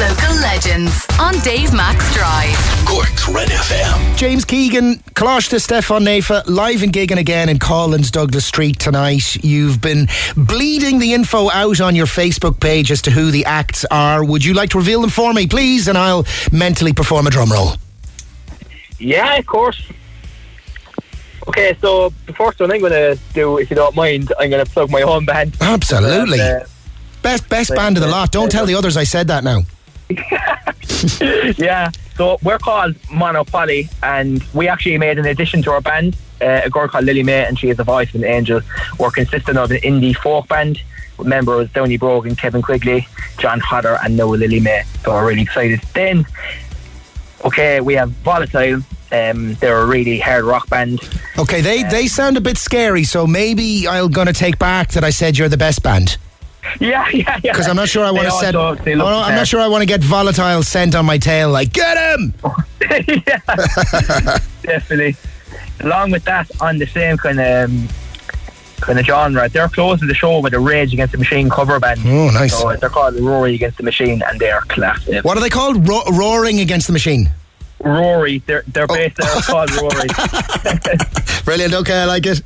Local legends on Dave Max Drive. Cork's Red FM. James Keegan, Coláiste Stiofáin Naofa, live and gigging again in Coughlan's Douglas Street tonight. You've been bleeding the info out on your Facebook page as to who the acts are. Would you like to reveal them for me, please? And I'll mentally perform a drum roll. Yeah, of course. Okay, so the first one I'm going to do, if you don't mind, I'm going to plug my own band. Absolutely. And, uh, Best best band of the lot. Don't tell the others I said that now. yeah, so we're called Mono-Poly, and we actually made an addition to our band. Uh, a girl called Lily May, and she is the voice of an angel. We're consisting of an indie folk band. Members Downey Brogan, Kevin Quigley, John Hodder, and Noah Lily May. So we're really excited. Then, okay, we have Volatile. Um, they're a really hard rock band. Okay, they, they sound a bit scary, so maybe I'm going to take back that I said you're the best band. Yeah, yeah, yeah. Because I'm not sure I want to set. also- Oh, no, I'm not sure I want to get volatile scent on my tail. Like, get him! definitely. Along with that, on the same kind of um, kind of genre, they're closing the show with a Rage Against the Machine cover band. Oh, nice. So they're called Rory Against the Machine, and they are class. Uh, What are they called? Ro- roaring against the machine. Rory, they're Oh. they're based there called Rory, Brilliant. Okay, I like it.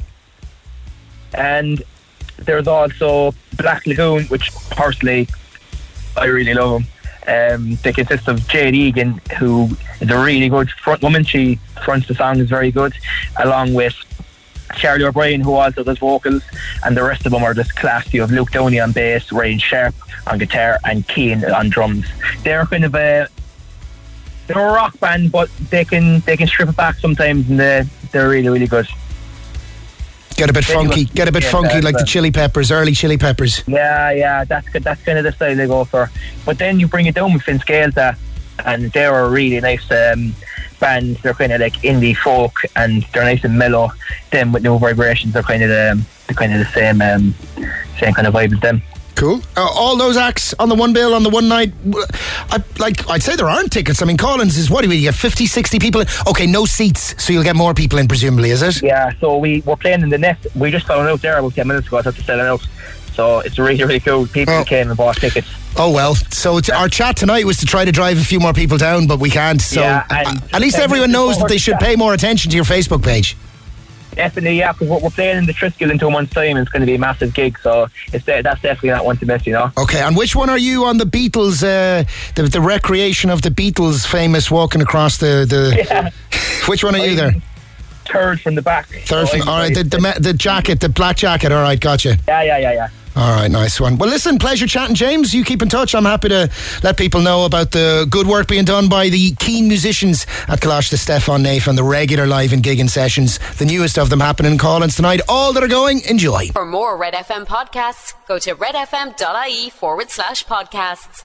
and there's also Black Lagoon, which personally I really love them. Um, they consist of Jade Egan, who is a really good front woman. She fronts the song is very good, along with Charlie O'Brien, who also does vocals, and the rest of them are just class. You have Luke Downey on bass, Ryan Sharp on guitar, and Keane on drums. They're kind of a they're a rock band, but they can they can strip it back sometimes, and they they're really really good. Get a bit funky. Get a bit funky like the chili peppers, early chili peppers. Yeah, yeah, that's good. That's kind of the style they go for. But then you bring it down with Finnscéalta, and they're a really nice um, band. They're kind of like indie folk, and they're nice and mellow. Them with no vibrations, they're kind of the, they're kind of the same um, same kind of vibe as them. Cool. Uh, all those acts on the one bill on the one night. I, like I'd say there aren't tickets. I mean, Coughlan's is what do we get? 50, 60 people. In? Okay, no seats, so you'll get more people in, presumably, is it? Yeah, so we were playing in the net. We just found out there about ten minutes ago. I had to sell it out. So it's really really cool. People Oh. came and bought tickets. Oh well. So it's, our chat tonight was to try to drive a few more people down, but we can't. So Yeah, at least everyone knows that they should pay more attention to your Facebook page. Definitely, yeah, because we're, we're playing in the Triskel in two months' time. It's going to be a massive gig. So it's de- that's definitely not one to miss. You know. Okay, and which one are you on the Beatles? Uh, the, the recreation of the Beatles, famous walking across the the. Yeah. Which one are you there? Third from the back. Third. From, all right, the, the the jacket, the black jacket. All right, gotcha. Yeah, yeah, yeah, yeah. All right, nice one. Well, listen, pleasure chatting, James. You keep in touch. I'm happy to let people know about the good work being done by the keen musicians at Coláiste Stiofáin Naofa, and the regular live and gigging sessions. The newest of them happening in Coughlan's tonight. All that are going, enjoy. For more Red FM podcasts, go to redfm.ie forward slash podcasts.